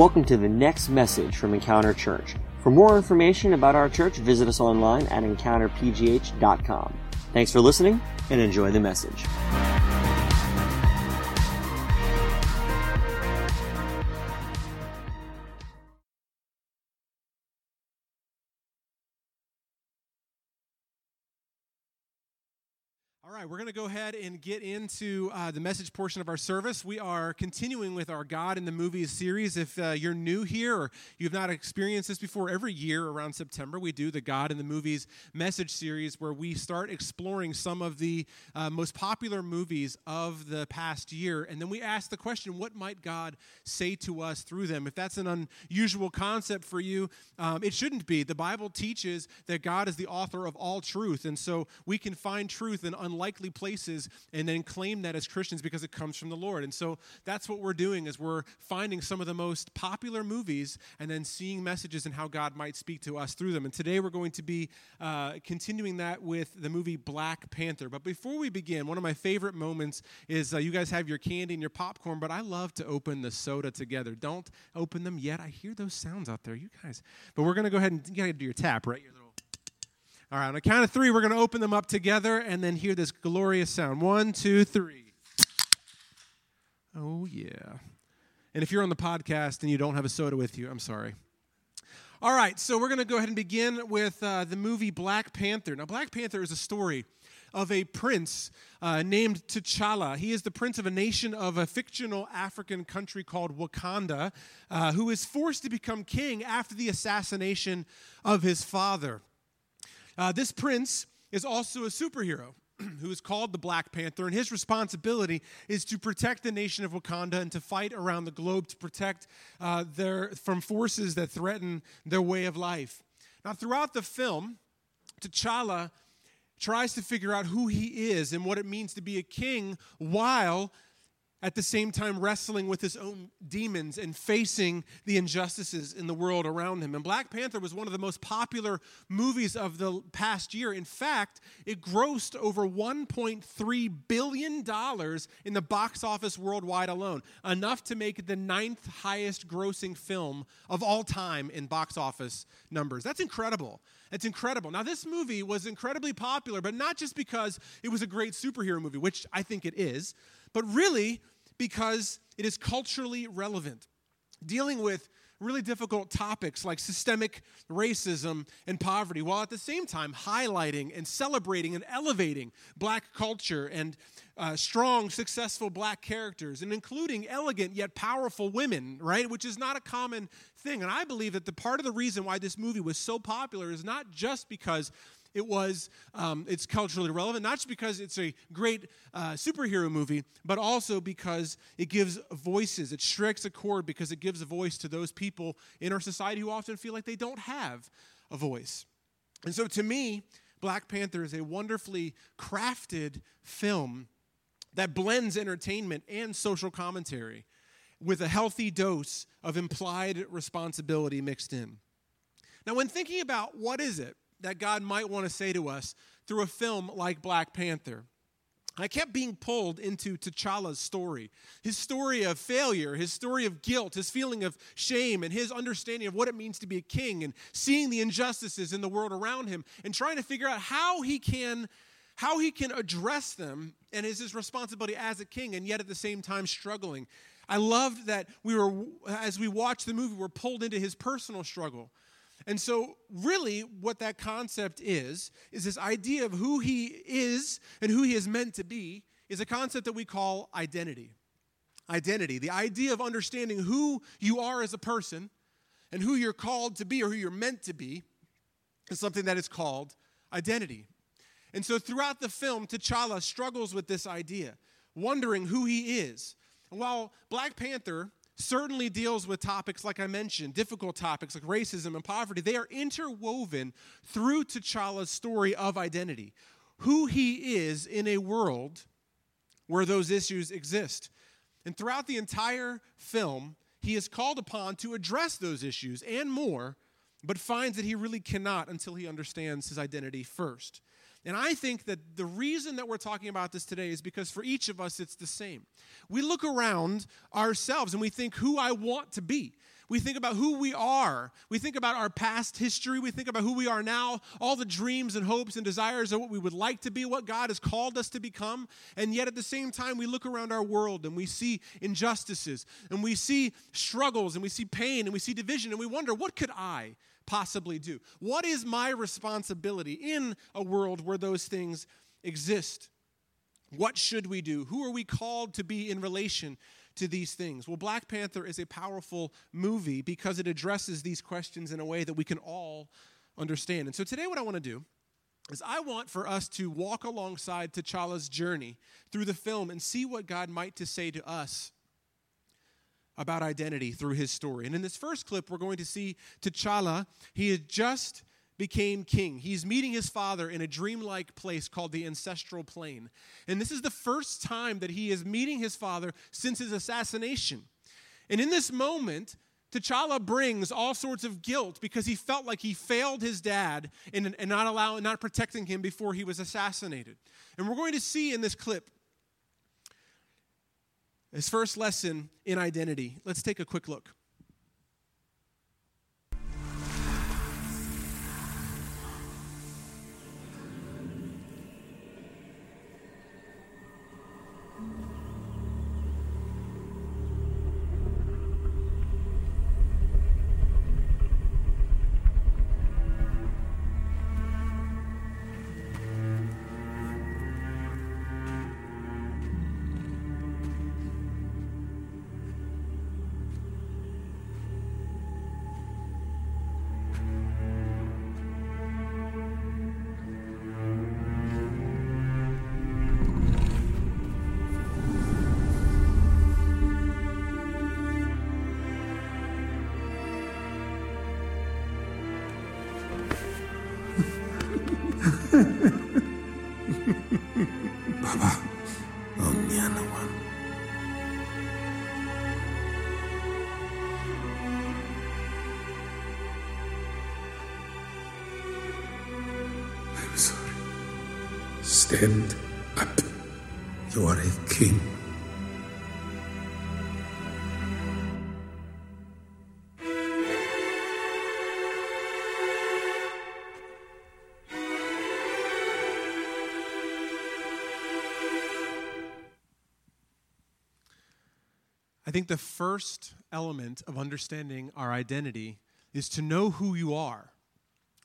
Welcome to the next message from Encounter Church. For more information about our church, visit us online at encounterpgh.com. Thanks for listening and enjoy the message. Right, we're going to go ahead and get into uh, the message portion of our service. We are continuing with our God in the Movies series. If uh, you're new here or you've not experienced this before, every year around September, we do the God in the Movies message series where we start exploring some of the uh, most popular movies of the past year. And then we ask the question, what might God say to us through them? If that's an unusual concept for you, um, it shouldn't be. The Bible teaches that God is the author of all truth. And so we can find truth in unlikely unlikely places and then claim that as Christians because it comes from the Lord. And so that's what we're doing is we're finding some of the most popular movies and then seeing messages and how God might speak to us through them. And today we're going to be uh, continuing that with the movie Black Panther. But before we begin, one of my favorite moments is uh, you guys have your candy and your popcorn, but I love to open the soda together. Don't open them yet. I hear those sounds out there, you guys. But we're going to go ahead and you got to do your tap, right? Your all right, on the count of three, we're going to open them up together and then hear this glorious sound. One, two, three. Oh, yeah. And if you're on the podcast and you don't have a soda with you, I'm sorry. All right, so we're going to go ahead and begin with uh, the movie Black Panther. Now, Black Panther is a story of a prince uh, named T'Challa. He is the prince of a nation of a fictional African country called Wakanda, uh, who is forced to become king after the assassination of his father. Uh, this prince is also a superhero who is called the Black Panther, and his responsibility is to protect the nation of Wakanda and to fight around the globe to protect uh, their, from forces that threaten their way of life. Now, throughout the film, T'Challa tries to figure out who he is and what it means to be a king while at the same time wrestling with his own demons and facing the injustices in the world around him. And Black Panther was one of the most popular movies of the past year. In fact, it grossed over $1.3 billion in the box office worldwide alone, enough to make it the ninth highest grossing film of all time in box office numbers. That's incredible. It's incredible. Now, this movie was incredibly popular, but not just because it was a great superhero movie, which I think it is, but really because it is culturally relevant, dealing with really difficult topics like systemic racism and poverty, while at the same time highlighting and celebrating and elevating black culture and uh, strong, successful black characters, and including elegant yet powerful women, right? Which is not a common thing. And I believe that the part of the reason why this movie was so popular is not just because it was um, it's culturally relevant not just because it's a great uh, superhero movie but also because it gives voices it strikes a chord because it gives a voice to those people in our society who often feel like they don't have a voice. And so to me black panther is a wonderfully crafted film that blends entertainment and social commentary with a healthy dose of implied responsibility mixed in. Now when thinking about what is it that God might want to say to us through a film like Black Panther. I kept being pulled into T'Challa's story. His story of failure, his story of guilt, his feeling of shame, and his understanding of what it means to be a king and seeing the injustices in the world around him and trying to figure out how he can how he can address them and is his responsibility as a king and yet at the same time struggling. I loved that we were as we watched the movie we're pulled into his personal struggle and so, really, what that concept is, is this idea of who he is and who he is meant to be, is a concept that we call identity. Identity, the idea of understanding who you are as a person and who you're called to be or who you're meant to be, is something that is called identity. And so, throughout the film, T'Challa struggles with this idea, wondering who he is. And while Black Panther certainly deals with topics like I mentioned, difficult topics like racism and poverty. They are interwoven through T'Challa's story of identity, who he is in a world where those issues exist. And throughout the entire film, he is called upon to address those issues and more, but finds that he really cannot until he understands his identity first. And I think that the reason that we're talking about this today is because for each of us, it's the same. We look around ourselves and we think who I want to be. we think about who we are. We think about our past history. We think about who we are now, all the dreams and hopes and desires of what we would like to be, what God has called us to become. And yet at the same time, we look around our world and we see injustices and we see struggles and we see pain and we see division and we wonder, what could I possibly do? What is my responsibility in a world where those things exist? What should we do? Who are we called to be in relation to these things? Well, Black Panther is a powerful movie because it addresses these questions in a way that we can all understand. And so today, what I want to do is I want for us to walk alongside T'Challa's journey through the film and see what God might to say to us about identity through his story. And in this first clip, we're going to see T'Challa. He had just became king. He's meeting his father in a dreamlike place called the ancestral plane. And this is the first time that he is meeting his father since his assassination. And in this moment, T'Challa brings all sorts of guilt because he felt like he failed his dad in, in not allowing, not protecting him before he was assassinated. And we're going to see in this clip his first lesson in identity. Let's take a quick look. I think the first element of understanding our identity is to know who you are.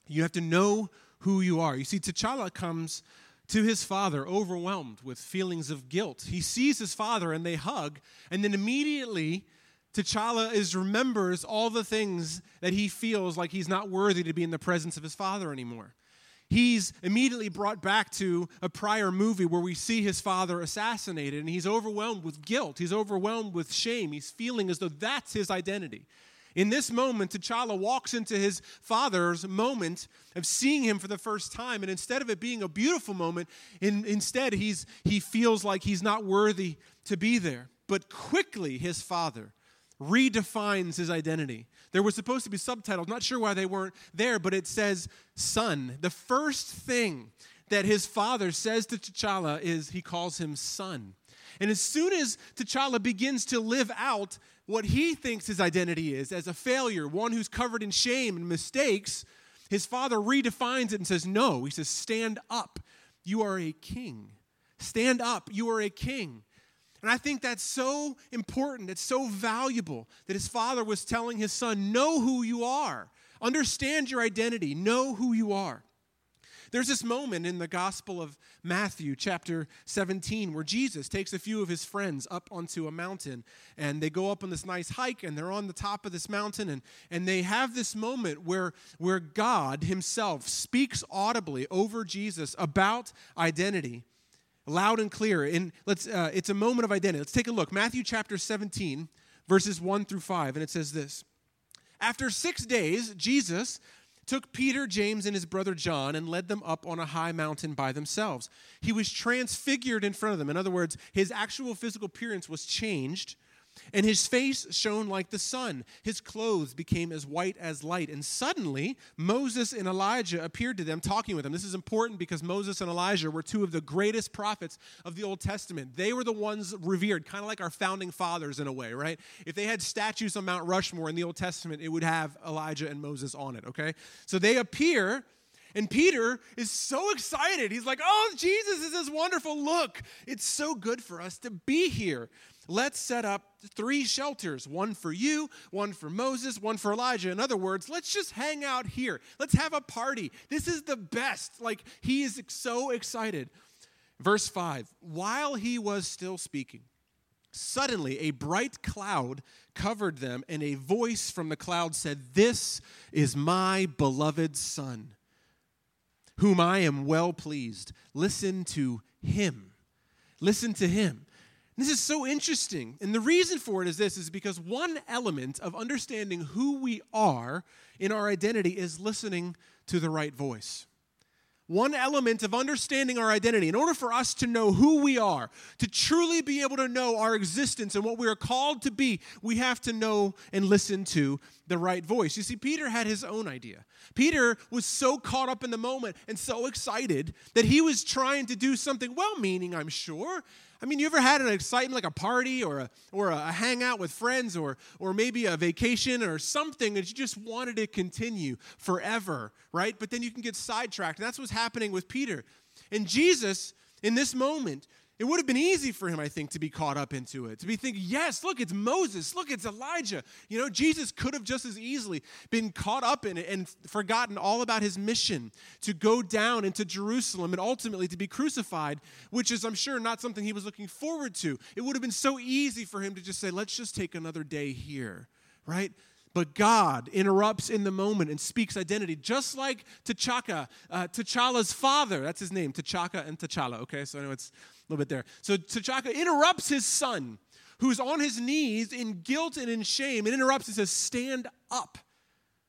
You have to know who you are. You see, T'Challa comes to his father overwhelmed with feelings of guilt. He sees his father and they hug, and then immediately T'Challa is remembers all the things that he feels like he's not worthy to be in the presence of his father anymore he's immediately brought back to a prior movie where we see his father assassinated and he's overwhelmed with guilt. He's overwhelmed with shame. He's feeling as though that's his identity. In this moment, T'Challa walks into his father's moment of seeing him for the first time, and instead of it being a beautiful moment, in, instead he's, he feels like he's not worthy to be there. But quickly, his father redefines his identity. There was supposed to be subtitles, not sure why they weren't there, but it says son. The first thing that his father says to T'Challa is he calls him son. And as soon as T'Challa begins to live out what he thinks his identity is as a failure, one who's covered in shame and mistakes, his father redefines it and says, No. He says, Stand up. You are a king. Stand up. You are a king. And I think that's so important. It's so valuable that his father was telling his son, Know who you are, understand your identity, know who you are. There's this moment in the Gospel of Matthew, chapter 17, where Jesus takes a few of his friends up onto a mountain and they go up on this nice hike and they're on the top of this mountain and, and they have this moment where, where God Himself speaks audibly over Jesus about identity loud and clear. And let's, uh, it's a moment of identity. Let's take a look. Matthew chapter 17, verses 1 through 5. And it says this After six days, Jesus took Peter, James, and his brother John and led them up on a high mountain by themselves. He was transfigured in front of them. In other words, his actual physical appearance was changed. And his face shone like the sun. His clothes became as white as light. And suddenly, Moses and Elijah appeared to them, talking with them. This is important because Moses and Elijah were two of the greatest prophets of the Old Testament. They were the ones revered, kind of like our founding fathers in a way, right? If they had statues on Mount Rushmore in the Old Testament, it would have Elijah and Moses on it, okay? So they appear. And Peter is so excited. He's like, Oh, Jesus, this is wonderful. Look, it's so good for us to be here. Let's set up three shelters one for you, one for Moses, one for Elijah. In other words, let's just hang out here. Let's have a party. This is the best. Like, he is so excited. Verse 5 While he was still speaking, suddenly a bright cloud covered them, and a voice from the cloud said, This is my beloved Son, whom I am well pleased. Listen to him. Listen to him. This is so interesting. And the reason for it is this is because one element of understanding who we are in our identity is listening to the right voice. One element of understanding our identity, in order for us to know who we are, to truly be able to know our existence and what we are called to be, we have to know and listen to the right voice. You see, Peter had his own idea. Peter was so caught up in the moment and so excited that he was trying to do something well meaning, I'm sure, I mean, you ever had an excitement like a party or a, or a hangout with friends or, or maybe a vacation or something that you just wanted to continue forever, right? But then you can get sidetracked. And that's what's happening with Peter. And Jesus, in this moment, it would have been easy for him, I think, to be caught up into it. To be thinking, yes, look, it's Moses. Look, it's Elijah. You know, Jesus could have just as easily been caught up in it and forgotten all about his mission to go down into Jerusalem and ultimately to be crucified, which is, I'm sure, not something he was looking forward to. It would have been so easy for him to just say, let's just take another day here, right? But God interrupts in the moment and speaks identity, just like T'Chaka, uh, T'Challa's father. That's his name, T'Chaka and T'Challa. Okay, so know it's a little bit there. So T'Chaka interrupts his son, who's on his knees in guilt and in shame, and interrupts and says, Stand up.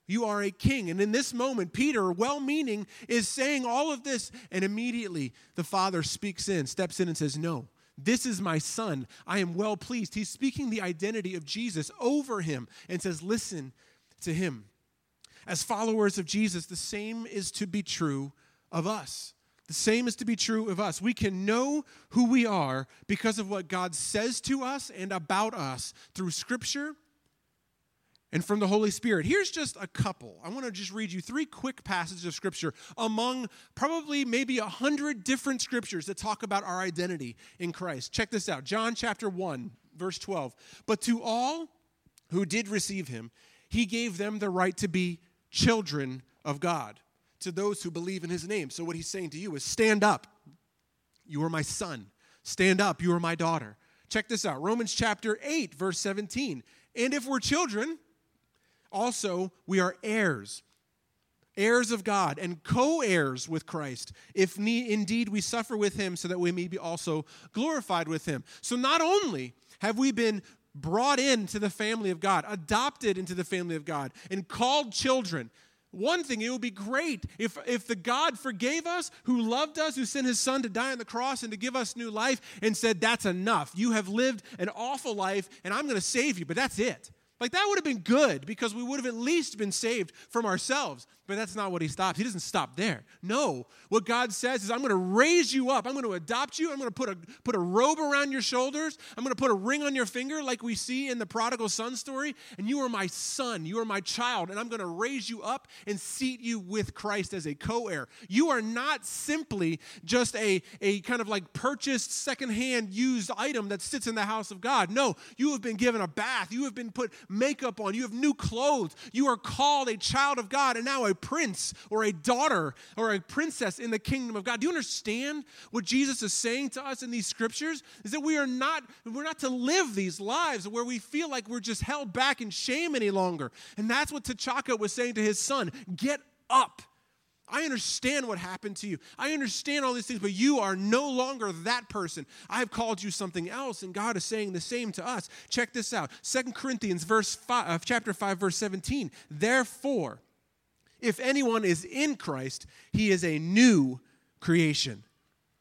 You are a king. And in this moment, Peter, well meaning, is saying all of this. And immediately the father speaks in, steps in, and says, No, this is my son. I am well pleased. He's speaking the identity of Jesus over him and says, Listen to him. As followers of Jesus, the same is to be true of us. The same is to be true of us. We can know who we are because of what God says to us and about us through Scripture and from the Holy Spirit. Here's just a couple. I want to just read you three quick passages of Scripture among probably maybe a hundred different Scriptures that talk about our identity in Christ. Check this out John chapter 1, verse 12. But to all who did receive him, he gave them the right to be children of God, to those who believe in his name. So, what he's saying to you is stand up. You are my son. Stand up. You are my daughter. Check this out Romans chapter 8, verse 17. And if we're children, also we are heirs heirs of God and co heirs with Christ, if indeed we suffer with him, so that we may be also glorified with him. So not only have we been brought into the family of God, adopted into the family of God, and called children. One thing, it would be great if, if the God forgave us, who loved us, who sent his son to die on the cross and to give us new life, and said, That's enough. You have lived an awful life, and I'm going to save you, but that's it. Like that would have been good because we would have at least been saved from ourselves. But that's not what he stops. He doesn't stop there. No, what God says is, I'm going to raise you up. I'm going to adopt you. I'm going to put a, put a robe around your shoulders. I'm going to put a ring on your finger, like we see in the prodigal son story. And you are my son. You are my child. And I'm going to raise you up and seat you with Christ as a co heir. You are not simply just a, a kind of like purchased, secondhand, used item that sits in the house of God. No, you have been given a bath. You have been put makeup on. You have new clothes. You are called a child of God and now a prince or a daughter or a princess in the kingdom of God. Do you understand what Jesus is saying to us in these scriptures? Is that we are not we're not to live these lives where we feel like we're just held back in shame any longer. And that's what T'Chaka was saying to his son. Get up. I understand what happened to you. I understand all these things, but you are no longer that person. I have called you something else, and God is saying the same to us. Check this out. Second Corinthians verse 5, uh, chapter 5 verse 17. Therefore, if anyone is in Christ, he is a new creation.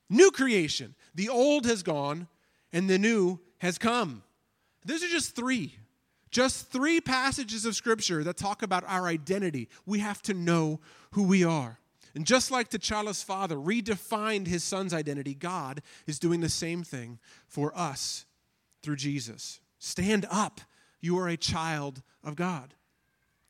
New creation. The old has gone and the new has come. These are just three. Just three passages of Scripture that talk about our identity. We have to know who we are. And just like T'Challa's father redefined his son's identity, God is doing the same thing for us through Jesus. Stand up. You are a child of God.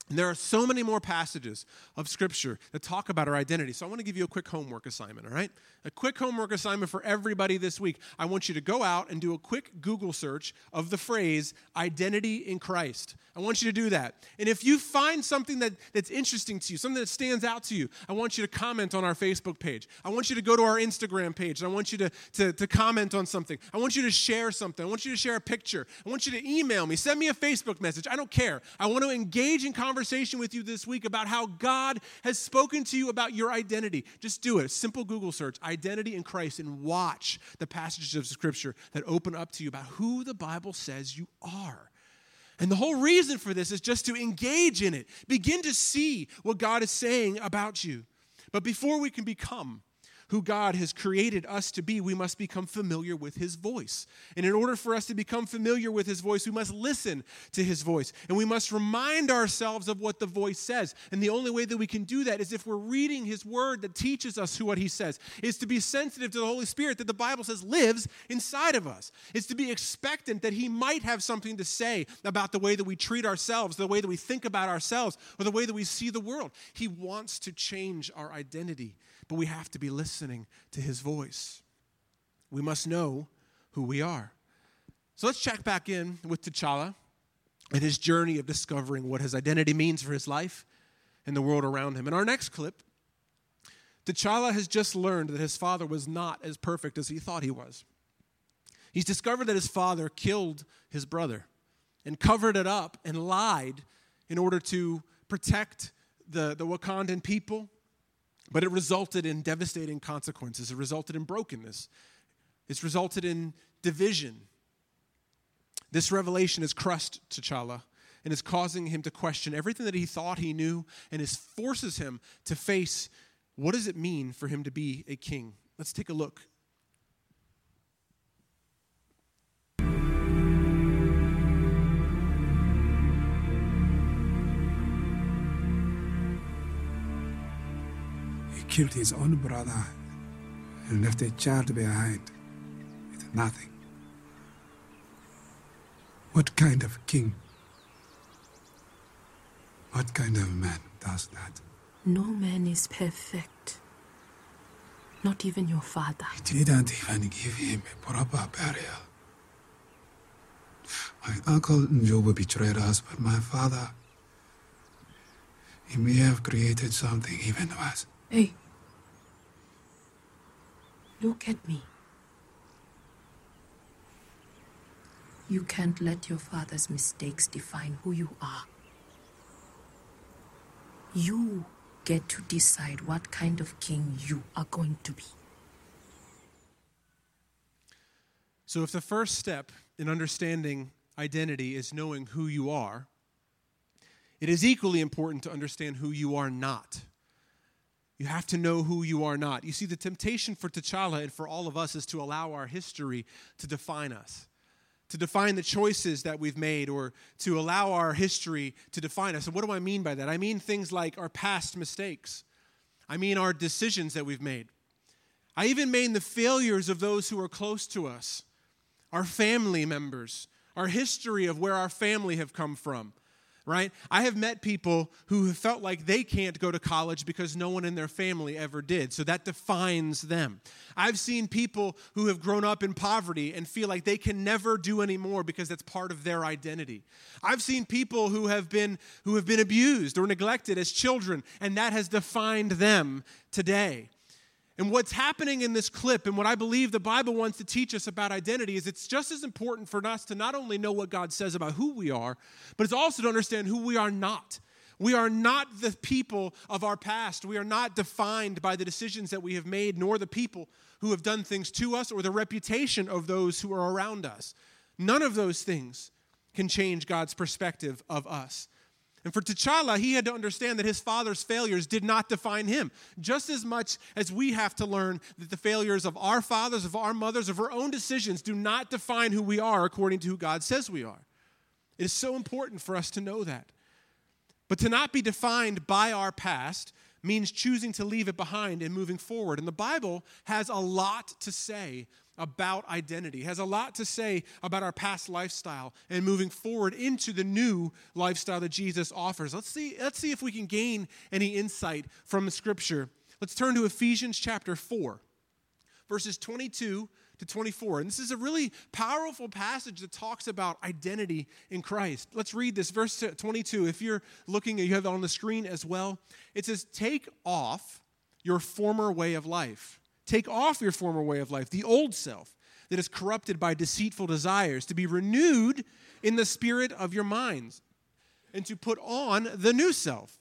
And there are so many more passages of Scripture that talk about our identity. So I want to give you a quick homework assignment, all right? A quick homework assignment for everybody this week. I want you to go out and do a quick Google search of the phrase identity in Christ. I want you to do that. And if you find something that, that's interesting to you, something that stands out to you, I want you to comment on our Facebook page. I want you to go to our Instagram page. And I want you to, to, to comment on something. I want you to share something. I want you to share a picture. I want you to email me. Send me a Facebook message. I don't care. I want to engage in conversation conversation with you this week about how God has spoken to you about your identity. Just do it. A simple Google search, identity in Christ, and watch the passages of Scripture that open up to you about who the Bible says you are. And the whole reason for this is just to engage in it, begin to see what God is saying about you. But before we can become who God has created us to be, we must become familiar with His voice. And in order for us to become familiar with His voice, we must listen to His voice. And we must remind ourselves of what the voice says. And the only way that we can do that is if we're reading His word that teaches us who what He says, is to be sensitive to the Holy Spirit that the Bible says lives inside of us. It's to be expectant that He might have something to say about the way that we treat ourselves, the way that we think about ourselves, or the way that we see the world. He wants to change our identity but we have to be listening to his voice. We must know who we are. So let's check back in with T'Challa and his journey of discovering what his identity means for his life and the world around him. In our next clip, T'Challa has just learned that his father was not as perfect as he thought he was. He's discovered that his father killed his brother and covered it up and lied in order to protect the, the Wakandan people but it resulted in devastating consequences. It resulted in brokenness. It's resulted in division. This revelation has crushed T'Challa and is causing him to question everything that he thought he knew and is forces him to face what does it mean for him to be a king? Let's take a look killed his own brother and left a child behind with nothing. What kind of king? What kind of man does that? No man is perfect. Not even your father. I didn't even give him a proper burial. My uncle N'Jobu betrayed us, but my father, he may have created something even worse. Hey. Look at me. You can't let your father's mistakes define who you are. You get to decide what kind of king you are going to be. So, if the first step in understanding identity is knowing who you are, it is equally important to understand who you are not. You have to know who you are not. You see, the temptation for T'Challa and for all of us is to allow our history to define us, to define the choices that we've made, or to allow our history to define us. And what do I mean by that? I mean things like our past mistakes, I mean our decisions that we've made. I even mean the failures of those who are close to us, our family members, our history of where our family have come from right? I have met people who have felt like they can't go to college because no one in their family ever did. So that defines them. I've seen people who have grown up in poverty and feel like they can never do any more because that's part of their identity. I've seen people who have been who have been abused or neglected as children and that has defined them today. And what's happening in this clip, and what I believe the Bible wants to teach us about identity, is it's just as important for us to not only know what God says about who we are, but it's also to understand who we are not. We are not the people of our past. We are not defined by the decisions that we have made, nor the people who have done things to us or the reputation of those who are around us. None of those things can change God's perspective of us. And for T'Challa, he had to understand that his father's failures did not define him, just as much as we have to learn that the failures of our fathers, of our mothers, of our own decisions do not define who we are according to who God says we are. It is so important for us to know that. But to not be defined by our past means choosing to leave it behind and moving forward. And the Bible has a lot to say about identity, has a lot to say about our past lifestyle and moving forward into the new lifestyle that Jesus offers. Let's see, let's see if we can gain any insight from the scripture. Let's turn to Ephesians chapter 4, verses 22 to 24. And this is a really powerful passage that talks about identity in Christ. Let's read this, verse 22. If you're looking, you have it on the screen as well. It says, Take off your former way of life Take off your former way of life, the old self that is corrupted by deceitful desires, to be renewed in the spirit of your minds, and to put on the new self,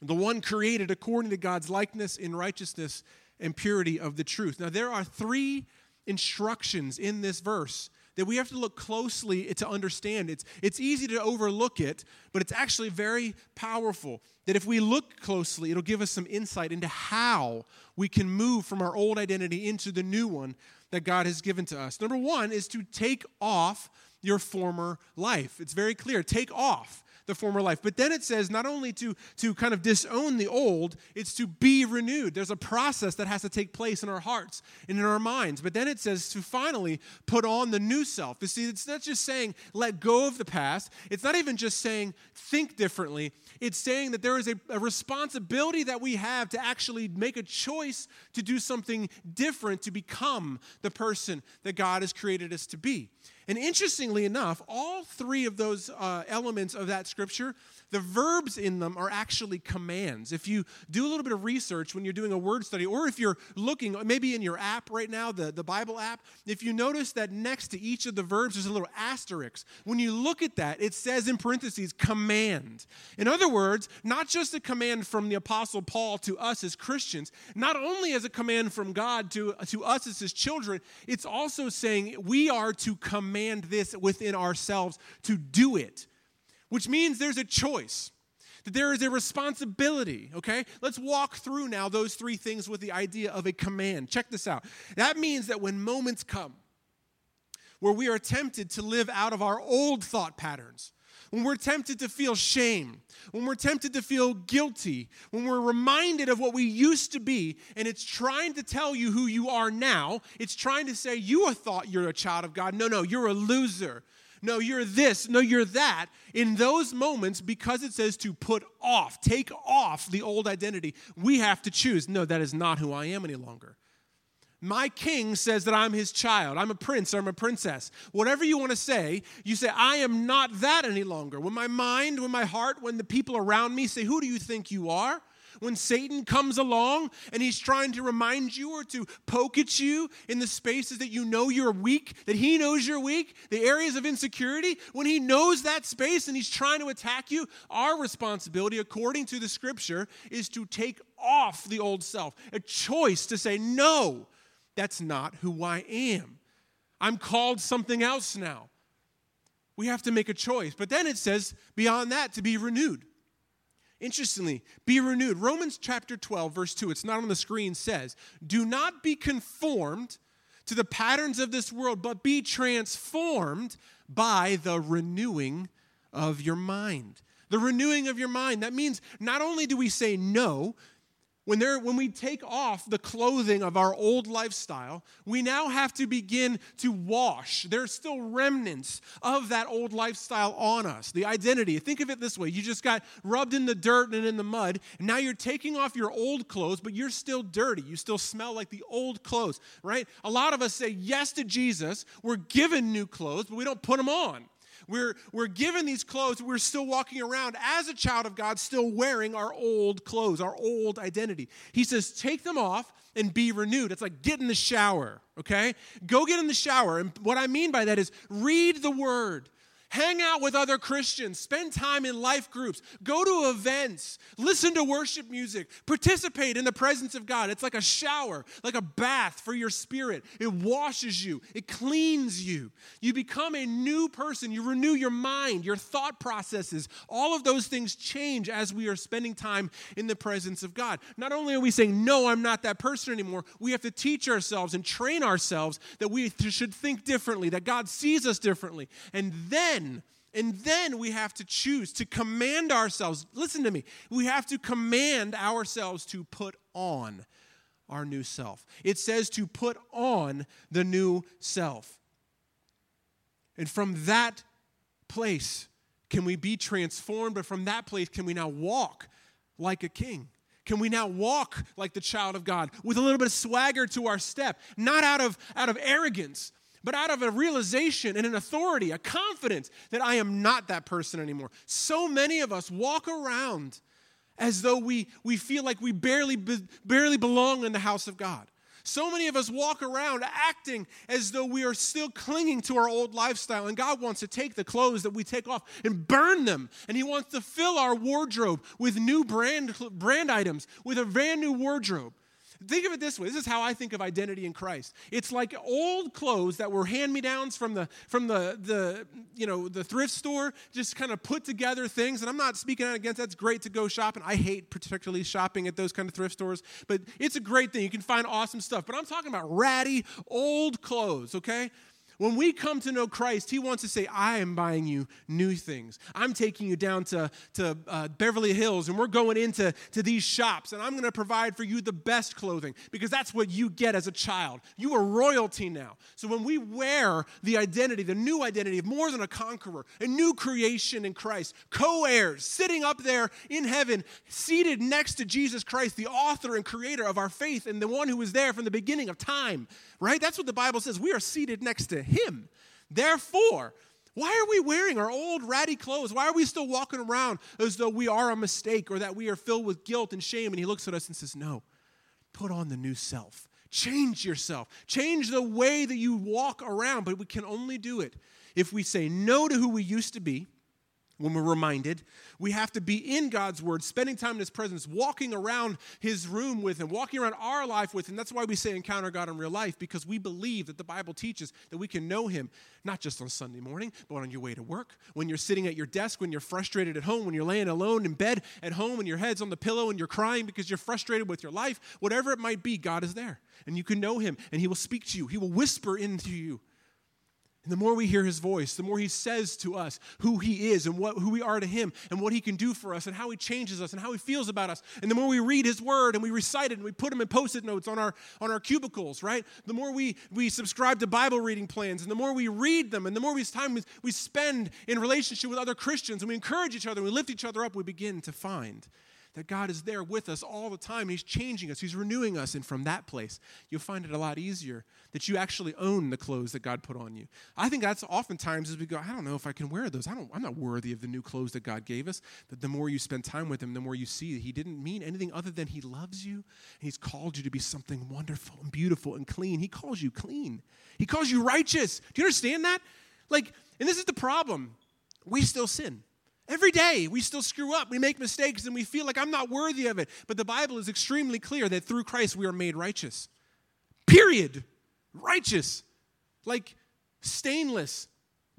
the one created according to God's likeness in righteousness and purity of the truth. Now, there are three instructions in this verse that we have to look closely to understand. It's, it's easy to overlook it, but it's actually very powerful. That if we look closely, it'll give us some insight into how we can move from our old identity into the new one that God has given to us. Number one is to take off your former life. It's very clear. Take off the former life. But then it says not only to, to kind of disown the old, it's to be renewed. There's a process that has to take place in our hearts and in our minds. But then it says to finally put on the new self. You see, it's not just saying let go of the past, it's not even just saying think differently. It's saying that there is a, a responsibility that we have to actually make a choice to do something different to become the person that God has created us to be. And interestingly enough, all three of those uh, elements of that scripture, the verbs in them are actually commands. If you do a little bit of research when you're doing a word study, or if you're looking maybe in your app right now, the, the Bible app, if you notice that next to each of the verbs there's a little asterisk, when you look at that, it says in parentheses, command. In other words, not just a command from the Apostle Paul to us as Christians, not only as a command from God to, to us as his children, it's also saying we are to command this within ourselves to do it, which means there's a choice. That there is a responsibility, okay? Let's walk through now those three things with the idea of a command. Check this out. That means that when moments come where we are tempted to live out of our old thought patterns, when we're tempted to feel shame, when we're tempted to feel guilty, when we're reminded of what we used to be, and it's trying to tell you who you are now, it's trying to say, You thought you're a child of God. No, no, you're a loser. No, you're this. No, you're that. In those moments, because it says to put off, take off the old identity, we have to choose. No, that is not who I am any longer. My king says that I'm his child. I'm a prince I'm a princess. Whatever you want to say, you say, I am not that any longer. When my mind, when my heart, when the people around me say, Who do you think you are? When Satan comes along and he's trying to remind you or to poke at you in the spaces that you know you're weak, that he knows you're weak, the areas of insecurity, when he knows that space and he's trying to attack you, our responsibility, according to the scripture, is to take off the old self, a choice to say, No, that's not who I am. I'm called something else now. We have to make a choice. But then it says, beyond that, to be renewed. Interestingly, be renewed. Romans chapter 12, verse 2, it's not on the screen, says, Do not be conformed to the patterns of this world, but be transformed by the renewing of your mind. The renewing of your mind. That means not only do we say no when, when we take off the clothing of our old lifestyle, we now have to begin to wash. There's still remnants of that old lifestyle on us, the identity. Think of it this way you just got rubbed in the dirt and in the mud, and now you're taking off your old clothes, but you're still dirty. You still smell like the old clothes, right? A lot of us say yes to Jesus. We're given new clothes, but we don't put them on. We're, we're given these clothes, we're still walking around as a child of God, still wearing our old clothes, our old identity. He says, take them off and be renewed. It's like get in the shower, okay? Go get in the shower. And what I mean by that is read the word. Hang out with other Christians. Spend time in life groups. Go to events. Listen to worship music. Participate in the presence of God. It's like a shower, like a bath for your spirit. It washes you, it cleans you. You become a new person. You renew your mind, your thought processes. All of those things change as we are spending time in the presence of God. Not only are we saying, No, I'm not that person anymore, we have to teach ourselves and train ourselves that we should think differently, that God sees us differently. And then then, and then we have to choose to command ourselves. Listen to me. We have to command ourselves to put on our new self. It says to put on the new self. And from that place can we be transformed, but from that place can we now walk like a king? Can we now walk like the child of God with a little bit of swagger to our step, not out of, out of arrogance, but out of a realization and an authority, a confidence that I am not that person anymore. So many of us walk around as though we, we feel like we barely, barely belong in the house of God. So many of us walk around acting as though we are still clinging to our old lifestyle, and God wants to take the clothes that we take off and burn them. And He wants to fill our wardrobe with new brand, brand items, with a brand new wardrobe. Think of it this way. This is how I think of identity in Christ. It's like old clothes that were hand-me-downs from the from the the you know the thrift store, just kind of put together things. And I'm not speaking out against that's great to go shopping. I hate particularly shopping at those kind of thrift stores, but it's a great thing. You can find awesome stuff. But I'm talking about ratty old clothes, okay? When we come to know Christ, He wants to say, I am buying you new things. I'm taking you down to, to uh, Beverly Hills and we're going into to these shops and I'm going to provide for you the best clothing because that's what you get as a child. You are royalty now. So when we wear the identity, the new identity of more than a conqueror, a new creation in Christ, co heirs, sitting up there in heaven, seated next to Jesus Christ, the author and creator of our faith and the one who was there from the beginning of time right? That's what the Bible says. We are seated next to him. Therefore, why are we wearing our old ratty clothes? Why are we still walking around as though we are a mistake or that we are filled with guilt and shame? And he looks at us and says, No, put on the new self. Change yourself. Change the way that you walk around. But we can only do it if we say no to who we used to be when we're reminded. We have to be in God's Word, spending time in His presence, walking around His room with Him, walking around our life with Him. That's why we say encounter God in real life, because we believe that the Bible teaches that we can know Him, not just on Sunday morning, but on your way to work, when you're sitting at your desk, when you're frustrated at home, when you're laying alone in bed at home, and your head's on the pillow and you're crying because you're frustrated with your life. Whatever it might be, God is there. And you can know Him, and He will speak to you, He will whisper into you. And the more we hear his voice, the more he says to us who he is and what, who we are to him and what he can do for us and how he changes us and how he feels about us. And the more we read his word and we recite it and we put them in post-it notes on our, on our cubicles, right? The more we, we subscribe to Bible reading plans and the more we read them and the more we, time we, we spend in relationship with other Christians and we encourage each other and we lift each other up, we begin to find that God is there with us all the time. He's changing us, He's renewing us. And from that place, you'll find it a lot easier that you actually own the clothes that God put on you. I think that's oftentimes as we go, I don't know if I can wear those. I don't, I'm not worthy of the new clothes that God gave us. That the more you spend time with Him, the more you see that He didn't mean anything other than He loves you. And He's called you to be something wonderful and beautiful and clean. He calls you clean, He calls you righteous. Do you understand that? Like, and this is the problem. We still sin. Every day we still screw up, we make mistakes, and we feel like I'm not worthy of it. But the Bible is extremely clear that through Christ we are made righteous. Period. Righteous. Like stainless,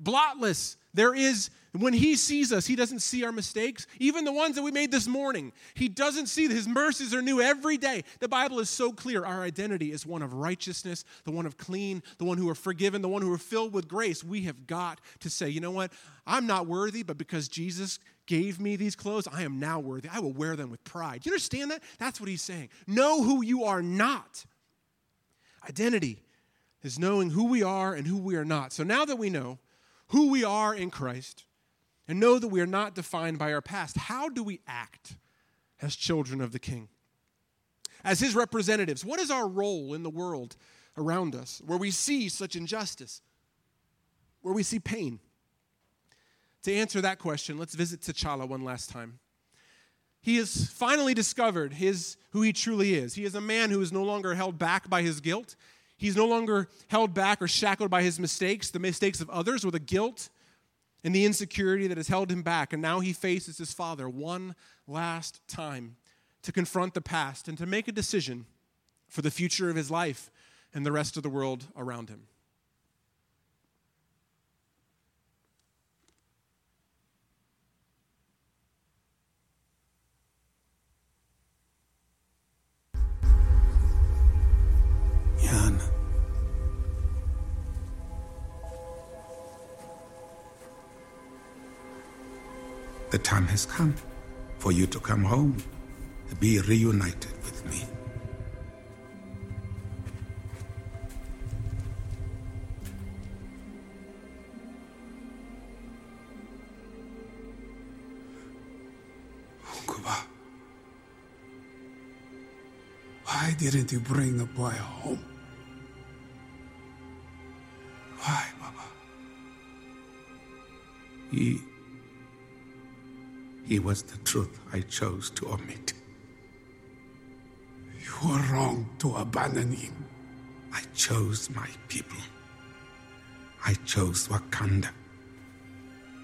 blotless. There is, when He sees us, He doesn't see our mistakes, even the ones that we made this morning. He doesn't see His mercies are new every day. The Bible is so clear. Our identity is one of righteousness, the one of clean, the one who are forgiven, the one who are filled with grace. We have got to say, you know what? I'm not worthy, but because Jesus gave me these clothes, I am now worthy. I will wear them with pride. You understand that? That's what He's saying. Know who you are not. Identity is knowing who we are and who we are not. So now that we know, who we are in Christ and know that we are not defined by our past, how do we act as children of the King? As his representatives, what is our role in the world around us where we see such injustice, where we see pain? To answer that question, let's visit T'Challa one last time. He has finally discovered his, who he truly is. He is a man who is no longer held back by his guilt. He's no longer held back or shackled by his mistakes, the mistakes of others, or the guilt and the insecurity that has held him back. And now he faces his father one last time to confront the past and to make a decision for the future of his life and the rest of the world around him. Time has come for you to come home, to be reunited with me. Why didn't you bring the boy home? Why, Baba? He. He was the truth I chose to omit. You were wrong to abandon him. I chose my people. I chose Wakanda.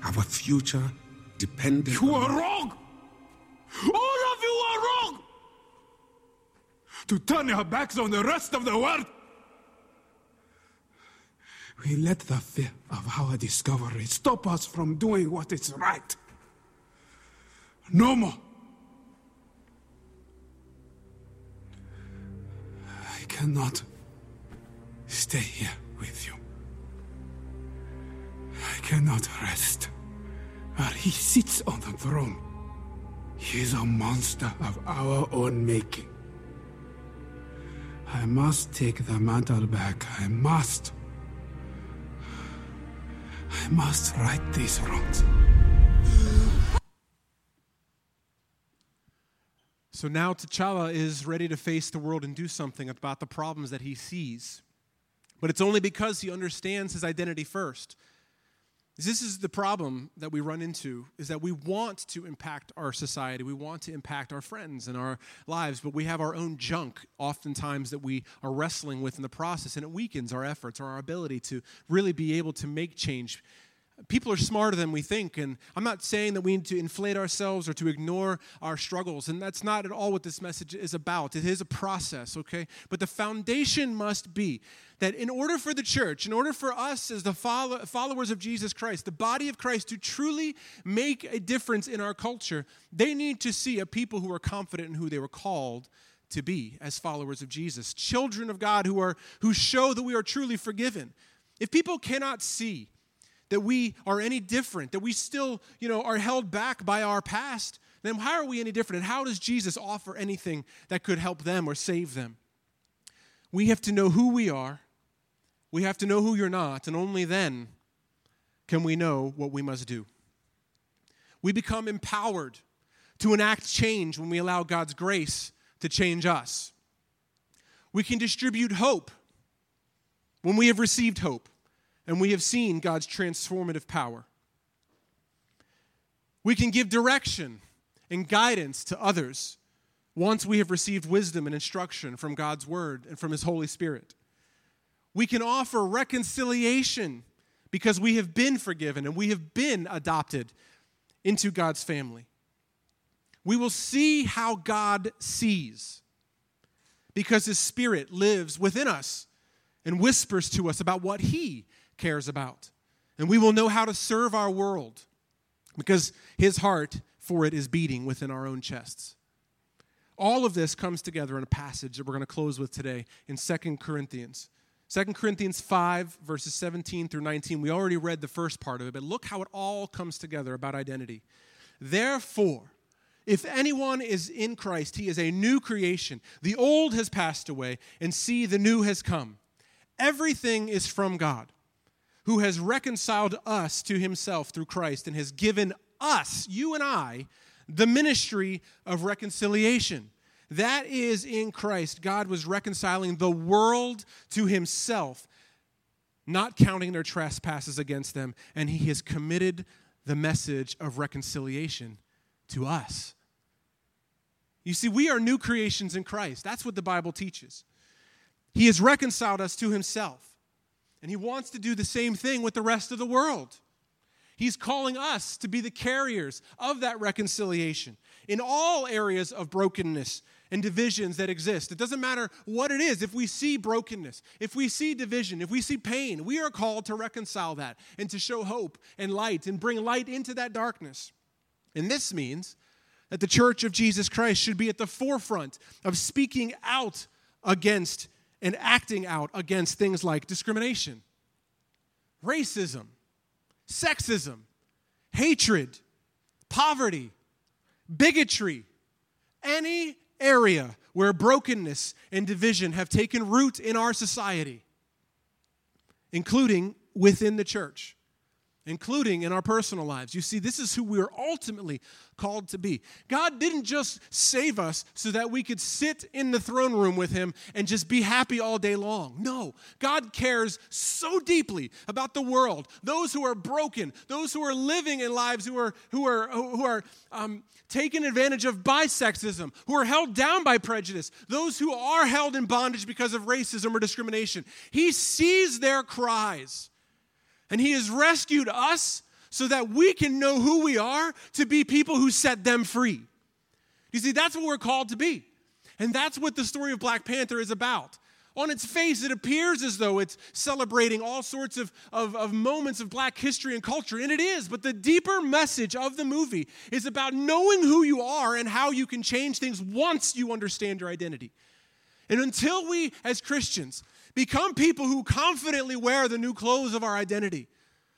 Our future depended You are wrong! All of you are wrong! To turn your backs on the rest of the world! We let the fear of our discovery stop us from doing what is right. No more. I cannot stay here with you. I cannot rest where he sits on the throne. He is a monster of our own making. I must take the mantle back. I must. I must right these wrongs. So now T'Challa is ready to face the world and do something about the problems that he sees. But it's only because he understands his identity first. This is the problem that we run into is that we want to impact our society. We want to impact our friends and our lives, but we have our own junk oftentimes that we are wrestling with in the process and it weakens our efforts or our ability to really be able to make change people are smarter than we think and i'm not saying that we need to inflate ourselves or to ignore our struggles and that's not at all what this message is about. It is a process okay? But the foundation must be that in order for the church in order for us as the follow- followers of jesus christ the body of christ to truly make a difference in our culture they need to see a people who are confident in who they were called to be as followers of jesus. Children of god who are who show that we are truly forgiven. If people cannot see that we are any different, that we still, you know, are held back by our past, then how are we any different? And how does Jesus offer anything that could help them or save them? We have to know who we are. We have to know who you're not, and only then can we know what we must do. We become empowered to enact change when we allow God's grace to change us. We can distribute hope when we have received hope and we have seen God's transformative power. We can give direction and guidance to others once we have received wisdom and instruction from God's Word and from His Holy Spirit. We can offer reconciliation because we have been forgiven and we have been adopted into God's family. We will see how God sees because His Spirit lives within us and whispers to us about what He cares about. And we will know how to serve our world because his heart for it is beating within our own chests. All of this comes together in a passage that we're going to close with today in 2 Corinthians. 2 Corinthians 5, verses 17 through 19. We already read the first part of it, but look how it all comes together about identity. Therefore, if anyone is in Christ, he is a new creation. The old has passed away, and see, the new has come. Everything is from God who has reconciled us to himself through Christ and has given us, you and I, the ministry of reconciliation. That is in Christ. God was reconciling the world to himself, not counting their trespasses against them, and he has committed the message of reconciliation to us. You see, we are new creations in Christ. That's what the Bible teaches. He has reconciled us to himself. And he wants to do the same thing with the rest of the world. He's calling us to be the carriers of that reconciliation in all areas of brokenness and divisions that exist. It doesn't matter what it is. If we see brokenness, if we see division, if we see pain, we are called to reconcile that and to show hope and light and bring light into that darkness. And this means that the church of Jesus Christ should be at the forefront of speaking out against and acting out against things like discrimination, racism, sexism, hatred, poverty, bigotry, any area where brokenness and division have taken root in our society, including within the church including in our personal lives. You see, this is who we are ultimately called to be. God didn't just save us so that we could sit in the throne room with Him and just be happy all day long. No, God cares so deeply about the world, those who are broken, those who are living in lives who are who are who are um, taken advantage of by sexism, who are held down by prejudice, those who are held in bondage because of racism or discrimination. He sees their cries. And He has rescued us so that we can know who we are to be people who set them free. You see, that's what we're called to be. And that's what the story of Black Panther is about. On its face, it appears as though it's celebrating all sorts of, of, of, moments of black history and culture, and it is. But the deeper message of the movie is about knowing who you are and how you can change things once you understand your identity. And until we, as Christians, become people who confidently wear the new clothes of our identity,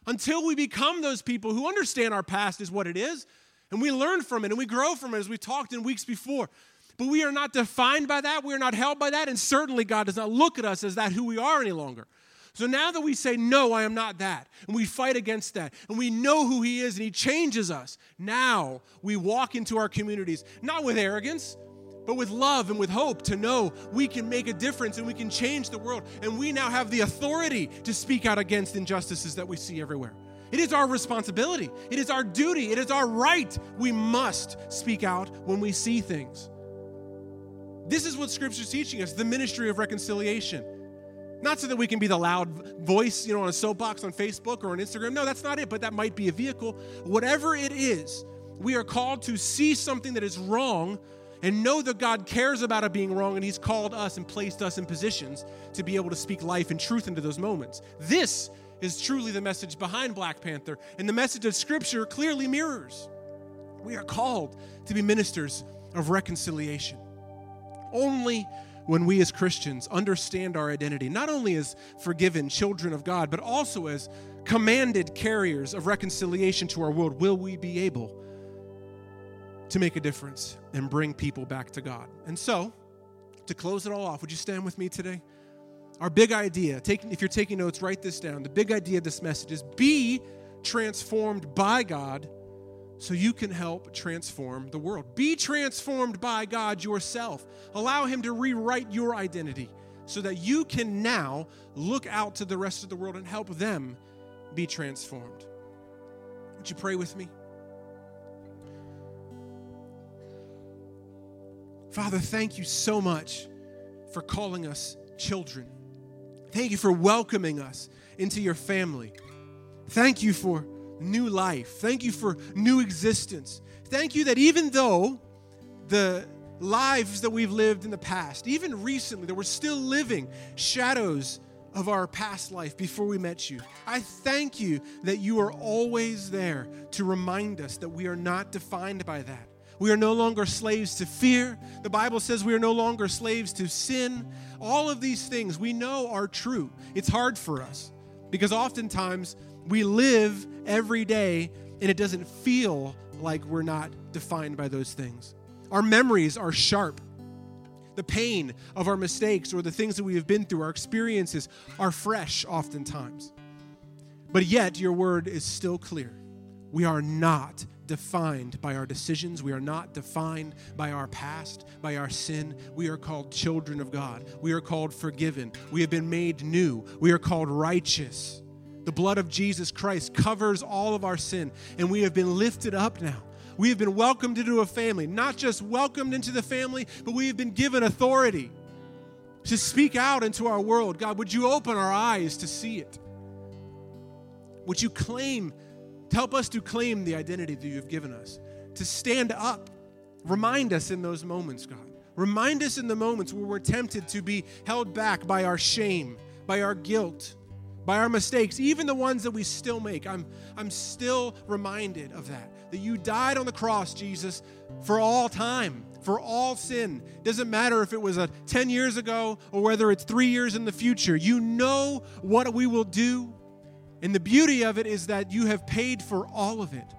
until we become those people who understand our past is what it is, and we learn from it and we grow from it as we talked in weeks before. But we are not defined by that, we are not held by that, and certainly God does not look at us as that who we are any longer. So now that we say, No, I am not that, and we fight against that, and we know who He is and He changes us, now we walk into our communities, not with arrogance, but with love and with hope to know we can make a difference and we can change the world. And we now have the authority to speak out against injustices that we see everywhere. It is our responsibility, it is our duty, it is our right. We must speak out when we see things. This is what Scripture is teaching us the ministry of reconciliation. Not so that we can be the loud voice, you know, on a soapbox on Facebook or on Instagram. No, that's not it, but that might be a vehicle. Whatever it is, we are called to see something that is wrong and know that God cares about it being wrong and He's called us and placed us in positions to be able to speak life and truth into those moments. This is truly the message behind Black Panther, and the message of Scripture clearly mirrors. We are called to be ministers of reconciliation. Only when we as Christians understand our identity, not only as forgiven children of God, but also as commanded carriers of reconciliation to our world, will we be able to make a difference and bring people back to God. And so, to close it all off, would you stand with me today? Our big idea, take, if you're taking notes, write this down. The big idea of this message is be transformed by God so you can help transform the world. Be transformed by God yourself. Allow Him to rewrite your identity so that you can now look out to the rest of the world and help them be transformed. Would you pray with me? Father, thank you so much for calling us children. Thank you for welcoming us into your family. Thank you for new life. Thank you for new existence. Thank you that even though the lives that we've lived in the past, even recently, that we're still living shadows of our past life before we met you. I thank you that you are always there to remind us that we are not defined by that. We are no longer slaves to fear. The Bible says we are no longer slaves to sin. All of these things we know are true. It's hard for us because oftentimes we live every day and it doesn't feel like we're not defined by those things. Our memories are sharp. The pain of our mistakes or the things that we have been through, our experiences are fresh oftentimes. But yet, your word is still clear. We are not defined by our decisions. We are not defined by our past, by our sin. We are called children of God. We are called forgiven. We have been made new. We are called righteous. The blood of Jesus Christ covers all of our sin, and we have been lifted up now. We have been welcomed into a family, not just welcomed into the family, but we have been given authority to speak out into our world. God, would you open our eyes to see it? Would you claim help us to claim the identity that you've given us, to stand up. Remind us in those moments, God. Remind us in the moments where we're tempted to be held back by our shame, by our guilt, by our mistakes, even the ones that we still make. I'm, I'm still reminded of that. That you died on the cross, Jesus, for all time, for all sin. Doesn't matter if it was a 10 years ago or whether it's three years in the future. You know what we will do. And the beauty of it is that you have paid for all of it.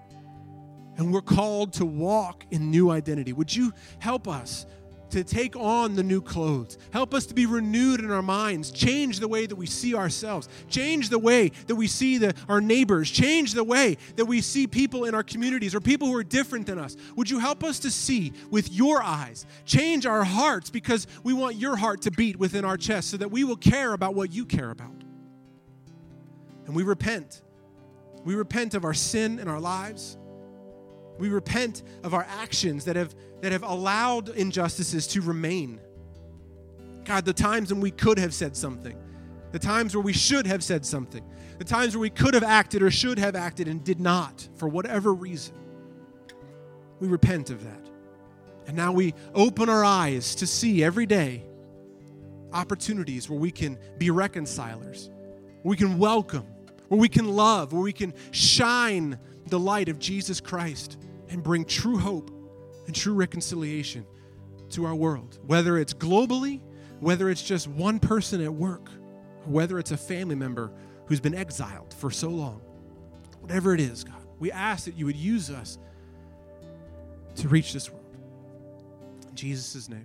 And we're called to walk in new identity. Would you help us to take on the new clothes. Help us to be renewed in our minds. Change the way that we see ourselves. Change the way that we see the, our neighbors. Change the way that we see people in our communities or people who are different than us. Would you help us to see with your eyes? Change our hearts because we want your heart to beat within our chest so that we will care about what you care about. And we repent. We repent of our sin in our lives. We repent of our actions that have, that have allowed injustices to remain. God, the times when we could have said something, the times where we should have said something, the times where we could have acted or should have acted and did not for whatever reason. We repent of that. And now we open our eyes to see every day opportunities where we can be reconcilers, we can welcome, where we can love, where we can shine the light of Jesus Christ and bring true hope and true reconciliation to our world. Whether it's globally, whether it's just one person at work, whether it's a family member who's been exiled for so long. Whatever it is, God, we ask that you would use us to reach this world. In Jesus' name.